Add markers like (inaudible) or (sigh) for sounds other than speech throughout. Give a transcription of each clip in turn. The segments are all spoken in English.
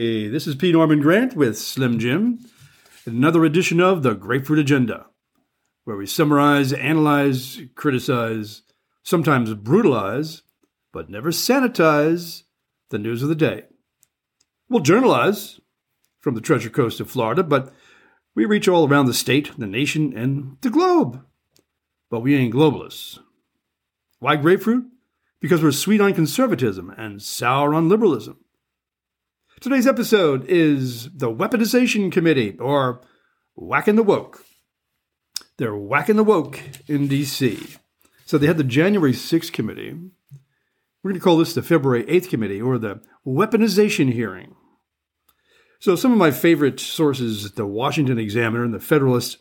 Hey, this is P. Norman Grant with Slim Jim, another edition of the Grapefruit Agenda, where we summarize, analyze, criticize, sometimes brutalize, but never sanitize the news of the day. We'll journalize from the Treasure Coast of Florida, but we reach all around the state, the nation, and the globe. But we ain't globalists. Why grapefruit? Because we're sweet on conservatism and sour on liberalism. Today's episode is the Weaponization Committee, or Whacking the Woke. They're whacking the woke in D.C. So they had the January 6th committee. We're going to call this the February 8th committee, or the Weaponization Hearing. So some of my favorite sources, the Washington Examiner and the Federalist,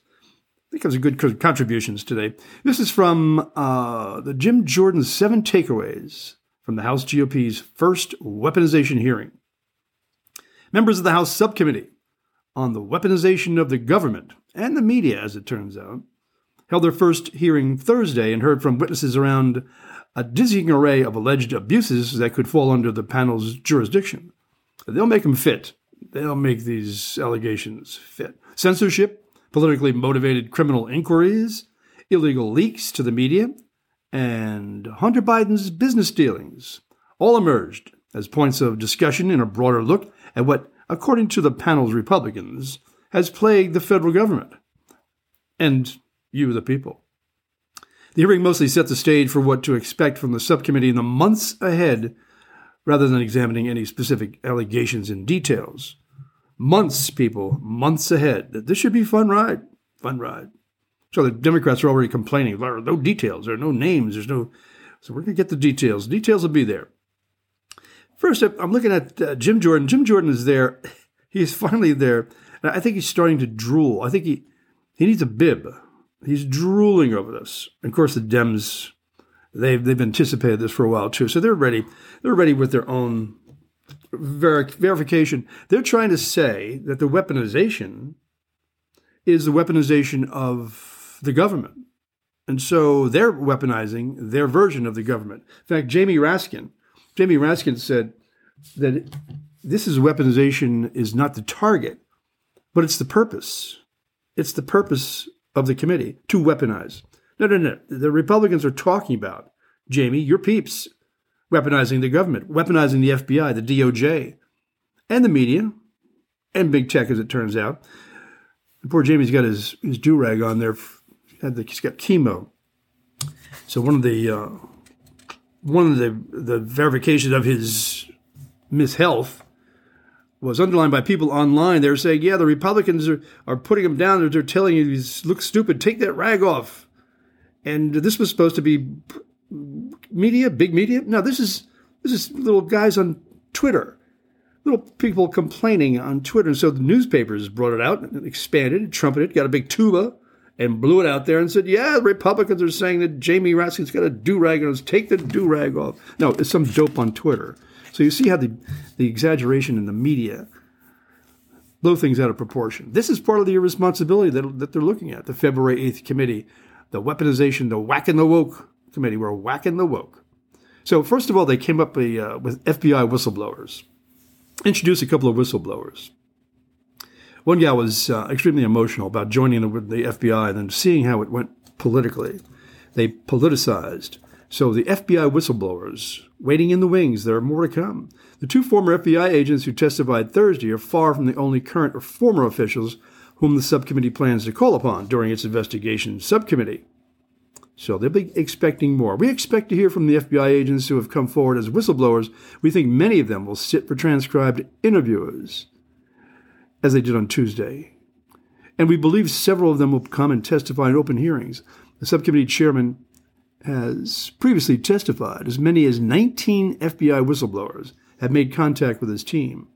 I think are good contributions today. This is from uh, the Jim Jordan Seven Takeaways from the House GOP's first weaponization hearing. Members of the House Subcommittee on the Weaponization of the Government and the Media, as it turns out, held their first hearing Thursday and heard from witnesses around a dizzying array of alleged abuses that could fall under the panel's jurisdiction. They'll make them fit. They'll make these allegations fit. Censorship, politically motivated criminal inquiries, illegal leaks to the media, and Hunter Biden's business dealings all emerged as points of discussion in a broader look at what, according to the panel's Republicans, has plagued the federal government and you, the people. The hearing mostly set the stage for what to expect from the subcommittee in the months ahead, rather than examining any specific allegations in details. Months, people, months ahead. This should be fun ride. Fun ride. So the Democrats are already complaining. There are no details. There are no names. There's no. So we're going to get the details. Details will be there. First, I'm looking at uh, Jim Jordan. Jim Jordan is there. He's finally there. And I think he's starting to drool. I think he, he needs a bib. He's drooling over this. And of course, the Dems, they've, they've anticipated this for a while too. So they're ready. They're ready with their own ver- verification. They're trying to say that the weaponization is the weaponization of the government. And so they're weaponizing their version of the government. In fact, Jamie Raskin, Jamie Raskin said that this is weaponization is not the target, but it's the purpose. It's the purpose of the committee to weaponize. No, no, no. The Republicans are talking about, Jamie, your peeps, weaponizing the government, weaponizing the FBI, the DOJ, and the media, and big tech, as it turns out. Poor Jamie's got his, his do rag on there. Had the, He's got chemo. So one of the uh, one of the, the verifications of his mishealth was underlined by people online. They were saying, yeah, the Republicans are, are putting him down. They're, telling you he looks stupid. Take that rag off. And this was supposed to be media, big media. No, this is this is little guys on Twitter, little people complaining on Twitter. And so the newspapers brought it out and expanded, trumpeted, got a big tuba and blew it out there and said, "Yeah, Republicans are saying that Jamie Raskin's got a do rag on. Take the do rag off." No, it's some dope on Twitter. So you see how the the exaggeration in the media blow things out of proportion. This is part of the irresponsibility that, that they're looking at. The February eighth committee, the weaponization, the whacking the woke committee. We're whacking the woke. So first of all, they came up a, uh, with FBI whistleblowers, introduced a couple of whistleblowers. One guy was uh, extremely emotional about joining the, the FBI and then seeing how it went politically. They politicized. So the FBI whistleblowers, waiting in the wings, there are more to come. The two former FBI agents who testified Thursday are far from the only current or former officials whom the subcommittee plans to call upon during its investigation subcommittee. So they'll be expecting more. We expect to hear from the FBI agents who have come forward as whistleblowers. We think many of them will sit for transcribed interviews as they did on Tuesday. And we believe several of them will come and testify in open hearings. The subcommittee chairman has previously testified. As many as 19 FBI whistleblowers have made contact with his team.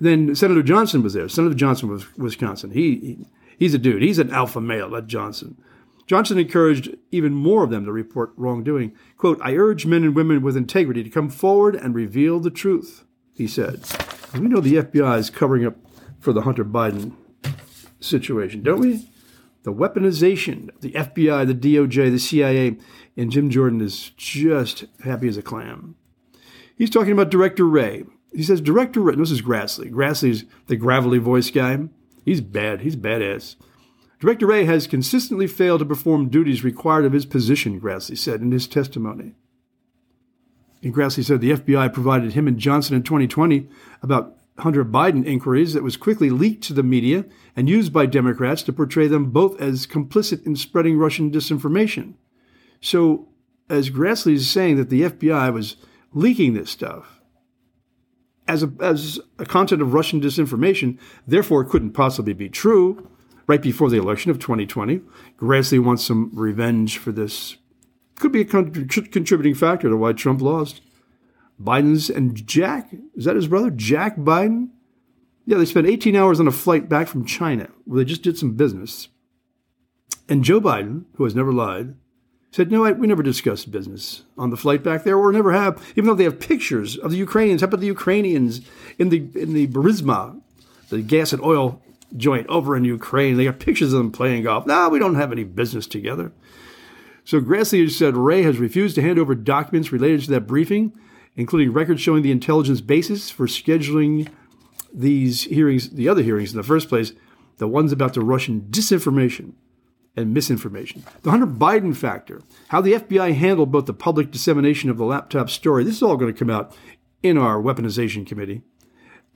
Then Senator Johnson was there. Senator Johnson was Wisconsin. He, he he's a dude. He's an alpha male, that Johnson. Johnson encouraged even more of them to report wrongdoing. Quote, I urge men and women with integrity to come forward and reveal the truth, he said. we know the FBI is covering up for the Hunter Biden situation, don't we? The weaponization of the FBI, the DOJ, the CIA, and Jim Jordan is just happy as a clam. He's talking about Director Wray He says, Director Wray, this is Grassley. Grassley's the gravelly voice guy. He's bad. He's badass. Director Wray has consistently failed to perform duties required of his position, Grassley said in his testimony. And Grassley said the FBI provided him and Johnson in 2020 about Hunter Biden inquiries that was quickly leaked to the media and used by Democrats to portray them both as complicit in spreading Russian disinformation. So, as Grassley is saying that the FBI was leaking this stuff as a, as a content of Russian disinformation, therefore it couldn't possibly be true right before the election of 2020. Grassley wants some revenge for this. Could be a con- contributing factor to why Trump lost. Biden's and Jack, is that his brother? Jack Biden? Yeah, they spent 18 hours on a flight back from China where they just did some business. And Joe Biden, who has never lied, said, No, I, we never discussed business on the flight back there, or never have, even though they have pictures of the Ukrainians. How about the Ukrainians in the, in the Burisma, the gas and oil joint over in Ukraine. They got pictures of them playing golf. No, we don't have any business together. So Grassley said Wray has refused to hand over documents related to that briefing, including records showing the intelligence basis for scheduling these hearings, the other hearings in the first place, the ones about the Russian disinformation and misinformation. The Hunter Biden factor, how the FBI handled both the public dissemination of the laptop story. This is all going to come out in our weaponization committee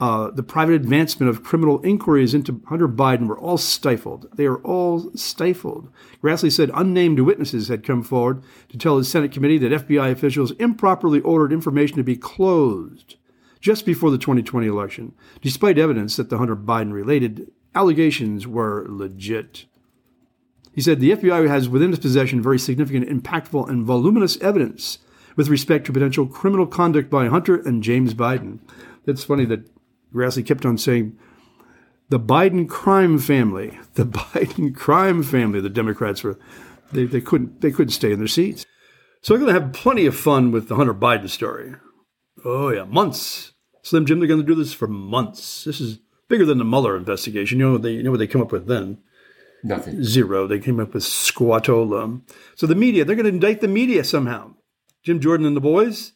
uh, the private advancement of criminal inquiries into Hunter Biden were all stifled. They are all stifled. Grassley said unnamed witnesses had come forward to tell the Senate committee that FBI officials improperly ordered information to be closed just before the 2020 election, despite evidence that the Hunter Biden related allegations were legit. He said the FBI has within its possession very significant, impactful, and voluminous evidence with respect to potential criminal conduct by Hunter and James Biden. It's funny that Grassley kept on saying, the Biden crime family, (laughs) the Biden crime family. The Democrats were, they, they couldn't they couldn't stay in their seats. So we're going to have plenty of fun with the Hunter Biden story. Oh yeah, months. Slim Jim, they're going to do this for months. This is bigger than the Mueller investigation. You know what they you know what they come up with then? Nothing. Zero. They came up with squatola. So the media, they're going to indict the media somehow. Jim Jordan and the boys,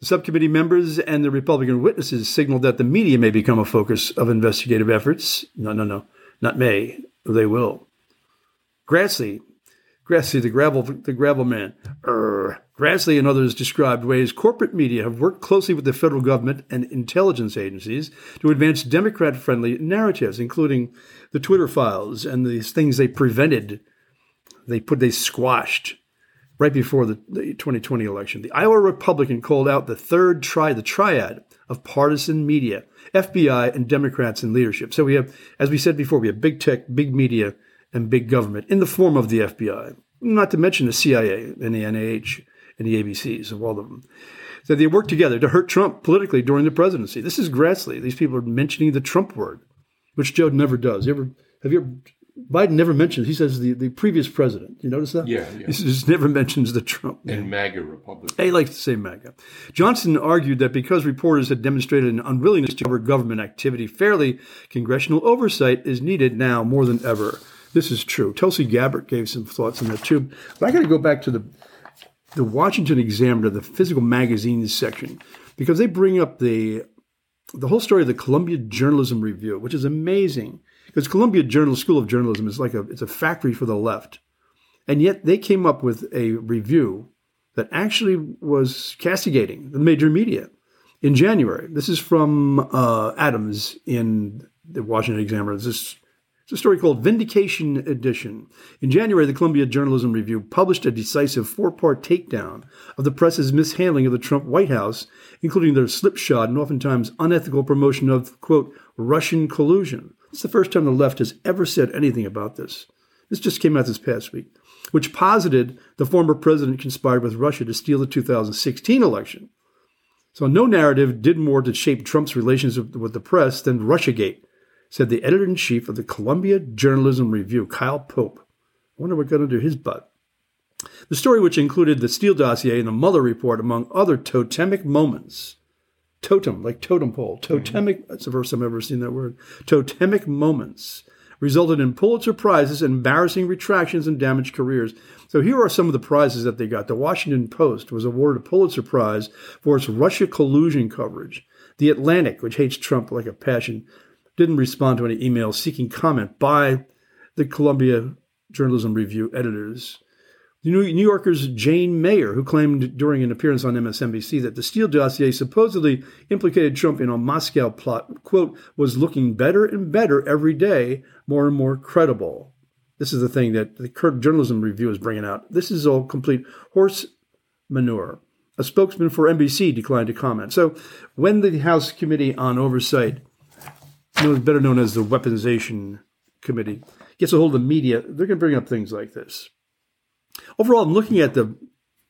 the subcommittee members and the Republican witnesses signaled that the media may become a focus of investigative efforts. No, no, no, not may. They will. Grassley, Grassley, the gravel, the gravel man. Err. Grassley and others described ways corporate media have worked closely with the federal government and intelligence agencies to advance Democrat-friendly narratives, including the Twitter files and these things they prevented, they put, they squashed right before the, the 2020 election. The Iowa Republican called out the third try, the triad of partisan media, FBI, and Democrats in leadership. So we have, as we said before, we have big tech, big media, and big government in the form of the FBI, not to mention the CIA and the NIH and the ABCs of all of them. So they work together to hurt Trump politically during the presidency. This is Grassley. These people are mentioning the Trump word, which Joe never does. You ever have you ever Biden never mentions. He says the, the previous president. You notice that? Yeah, yeah. He just never mentions the Trump. Name. And MAGA Republican. He likes to say MAGA. Johnson argued that because reporters had demonstrated an unwillingness to cover government activity fairly, congressional oversight is needed now more than ever. This is true. Tulsi Gabbard gave some thoughts on that too. But I got to go back to the the Washington Examiner, the physical magazines section, because they bring up the the whole story of the Columbia Journalism Review, which is amazing because Columbia Journal School of Journalism is like a it's a factory for the left, and yet they came up with a review that actually was castigating the major media in January. This is from uh, Adams in the Washington Examiner. This it's a story called Vindication Edition. In January, the Columbia Journalism Review published a decisive four part takedown of the press's mishandling of the Trump White House, including their slipshod and oftentimes unethical promotion of, quote, Russian collusion. It's the first time the left has ever said anything about this. This just came out this past week, which posited the former president conspired with Russia to steal the 2016 election. So no narrative did more to shape Trump's relations with the press than Russiagate, said the editor in chief of the Columbia Journalism Review, Kyle Pope. I wonder what got under his butt. The story, which included the Steele dossier and the Mueller report, among other totemic moments, totem, like totem pole, totemic, mm-hmm. that's the first time I've ever seen that word, totemic moments resulted in Pulitzer Prizes, embarrassing retractions, and damaged careers. So here are some of the prizes that they got. The Washington Post was awarded a Pulitzer Prize for its Russia collusion coverage. The Atlantic, which hates Trump like a passion, didn't respond to any emails seeking comment by the Columbia Journalism Review editors. New Yorker's Jane Mayer, who claimed during an appearance on MSNBC that the Steele dossier supposedly implicated Trump in a Moscow plot, quote, was looking better and better every day, more and more credible. This is the thing that the Kirk Journalism Review is bringing out. This is all complete horse manure. A spokesman for NBC declined to comment. So, when the House Committee on Oversight, better known as the Weaponization Committee, gets a hold of the media, they're going to bring up things like this. Overall, I'm looking at the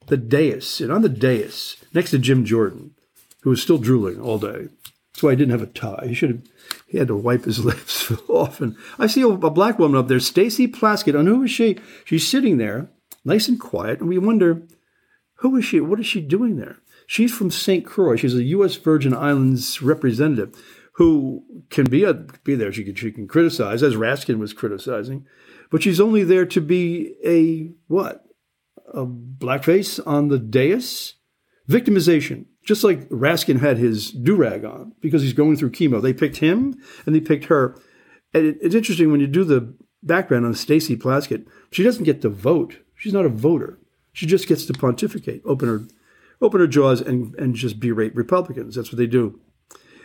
the dais, and on the dais, next to Jim Jordan, who was still drooling all day. That's why he didn't have a tie. He should have. He had to wipe his (laughs) lips often. I see a, a black woman up there, Stacey Plaskett. And who is she? She's sitting there, nice and quiet, and we wonder, who is she? What is she doing there? She's from St. Croix. She's a U.S. Virgin Islands representative who can be a, be there. She can she can criticize, as Raskin was criticizing, but she's only there to be a what? A blackface on the dais? Victimization. Just like Raskin had his do rag on because he's going through chemo. They picked him and they picked her. And it, it's interesting when you do the background on Stacey Plaskett, she doesn't get to vote. She's not a voter. She just gets to pontificate, open her, open her jaws, and, and just berate Republicans. That's what they do.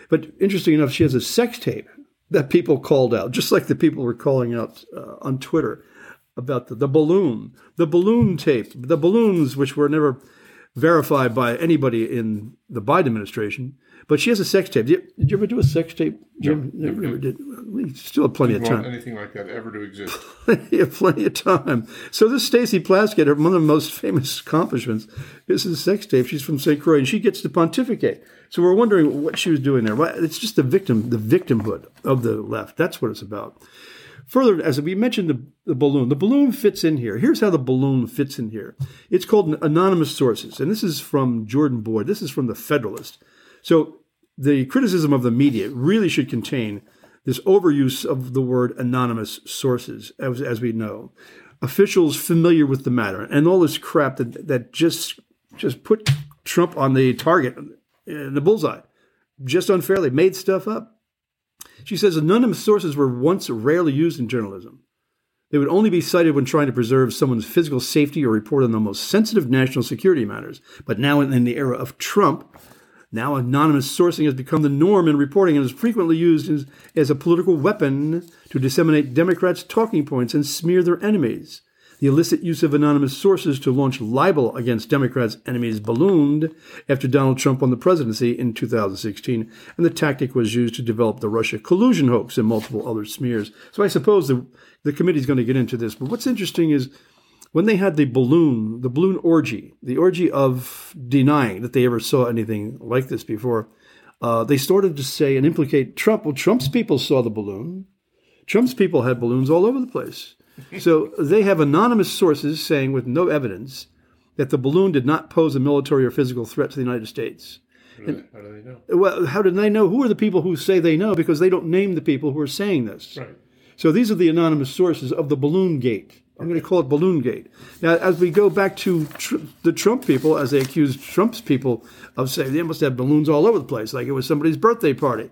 But interesting enough, she has a sex tape that people called out, just like the people were calling out uh, on Twitter about the, the balloon, the balloon tape, the balloons, which were never verified by anybody in the Biden administration. But she has a sex tape. Did you, did you ever do a sex tape, Jim? No, never, never did. We still have plenty Didn't of want time. anything like that ever to exist. (laughs) plenty, of, plenty of time. So this Stacey Plaskett, one of the most famous accomplishments, is a sex tape. She's from St. Croix, and she gets to pontificate. So we're wondering what she was doing there. It's just the victim, the victimhood of the left. That's what it's about. Further, as we mentioned, the, the balloon. The balloon fits in here. Here's how the balloon fits in here. It's called anonymous sources, and this is from Jordan Boyd. This is from the Federalist. So the criticism of the media really should contain this overuse of the word anonymous sources, as, as we know. Officials familiar with the matter and all this crap that, that just just put Trump on the target, in the bullseye, just unfairly, made stuff up. She says anonymous sources were once rarely used in journalism. They would only be cited when trying to preserve someone's physical safety or report on the most sensitive national security matters. But now, in the era of Trump, now, anonymous sourcing has become the norm in reporting and is frequently used as, as, a political weapon to disseminate Democrats' talking points and smear their enemies. The illicit use of anonymous sources to launch libel against Democrats' enemies ballooned after Donald Trump won the presidency in 2016, and the tactic was used to develop the Russia collusion hoax and multiple other smears. So I suppose the, the committee is going to get into this. But what's interesting is when they had the balloon, the balloon orgy, the orgy of denying that they ever saw anything like this before, uh, they started to say and implicate Trump. Well, Trump's people saw the balloon. Trump's people had balloons all over the place. So they have anonymous sources saying, with no evidence, that the balloon did not pose a military or physical threat to the United States. How do, they, how do they know? Well, how did they know? Who are the people who say they know? Because they don't name the people who are saying this. Right. So these are the anonymous sources of the balloon gate. I'm going to call it Balloon Gate. Now, as we go back to tr- the Trump people, as they accused Trump's people of saying they must have balloons all over the place, like it was somebody's birthday party.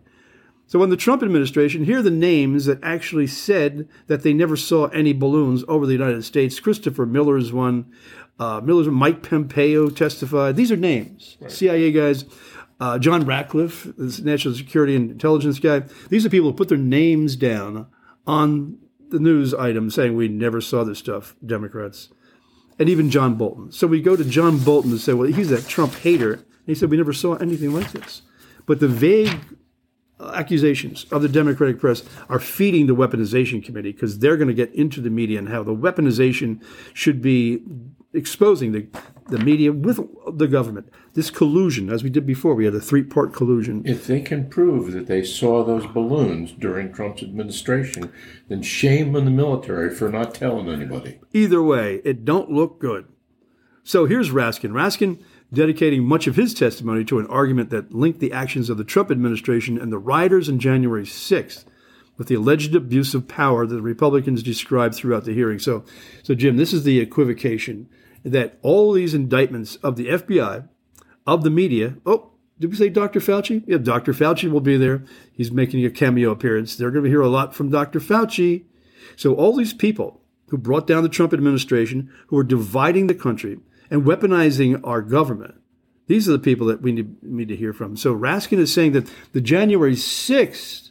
So, when the Trump administration, here are the names that actually said that they never saw any balloons over the United States. Christopher Miller's one. Uh, Miller's Mike Pompeo testified. These are names. Right. CIA guys. Uh, John Ratcliffe, the national security and intelligence guy. These are people who put their names down on the news item saying we never saw this stuff, Democrats, and even John Bolton. So we go to John Bolton and say, well, he's a Trump hater. And he said, we never saw anything like this. But the vague accusations of the Democratic press are feeding the weaponization committee because they're going to get into the media and how the weaponization should be exposing the, the media with the government. This collusion, as we did before, we had a three part collusion. If they can prove that they saw those balloons during Trump's administration, then shame on the military for not telling anybody. Either way, it don't look good. So here's Raskin. Raskin dedicating much of his testimony to an argument that linked the actions of the Trump administration and the rioters on January 6th with the alleged abuse of power that the Republicans described throughout the hearing. So, so Jim, this is the equivocation that all these indictments of the FBI, of the media, oh, did we say Dr. Fauci? Yeah, Dr. Fauci will be there. He's making a cameo appearance. They're going to hear a lot from Dr. Fauci. So all these people who brought down the Trump administration, who are dividing the country and weaponizing our government, these are the people that we need, need to hear from. So Raskin is saying that the January 6th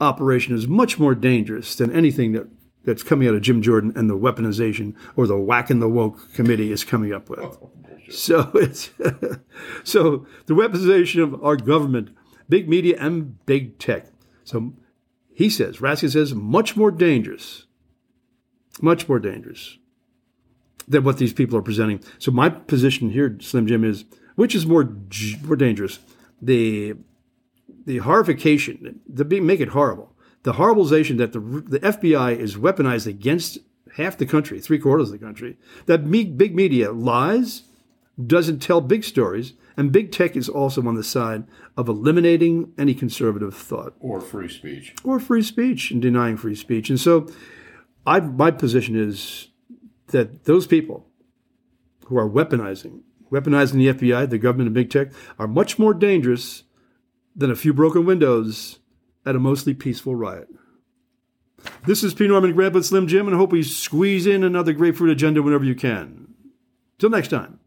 operation is much more dangerous than anything that, that's coming out of Jim Jordan and the weaponization or the whack and the woke committee is coming up with. Oh, so it's (laughs) so the weaponization of our government, big media and big tech. So he says, Raskin says, much more dangerous, much more dangerous than what these people are presenting. So my position here, Slim Jim, is which is more more dangerous, the the horrification, the make it horrible, the horribilization that the the FBI is weaponized against half the country, three quarters of the country. That big media lies, doesn't tell big stories, and big tech is also on the side of eliminating any conservative thought or free speech or free speech and denying free speech. And so, I my position is that those people who are weaponizing, weaponizing the FBI, the government, and big tech are much more dangerous than a few broken windows at a mostly peaceful riot. This is P. Norman Grant with Slim Jim, and I hope we squeeze in another grapefruit agenda whenever you can. Till next time.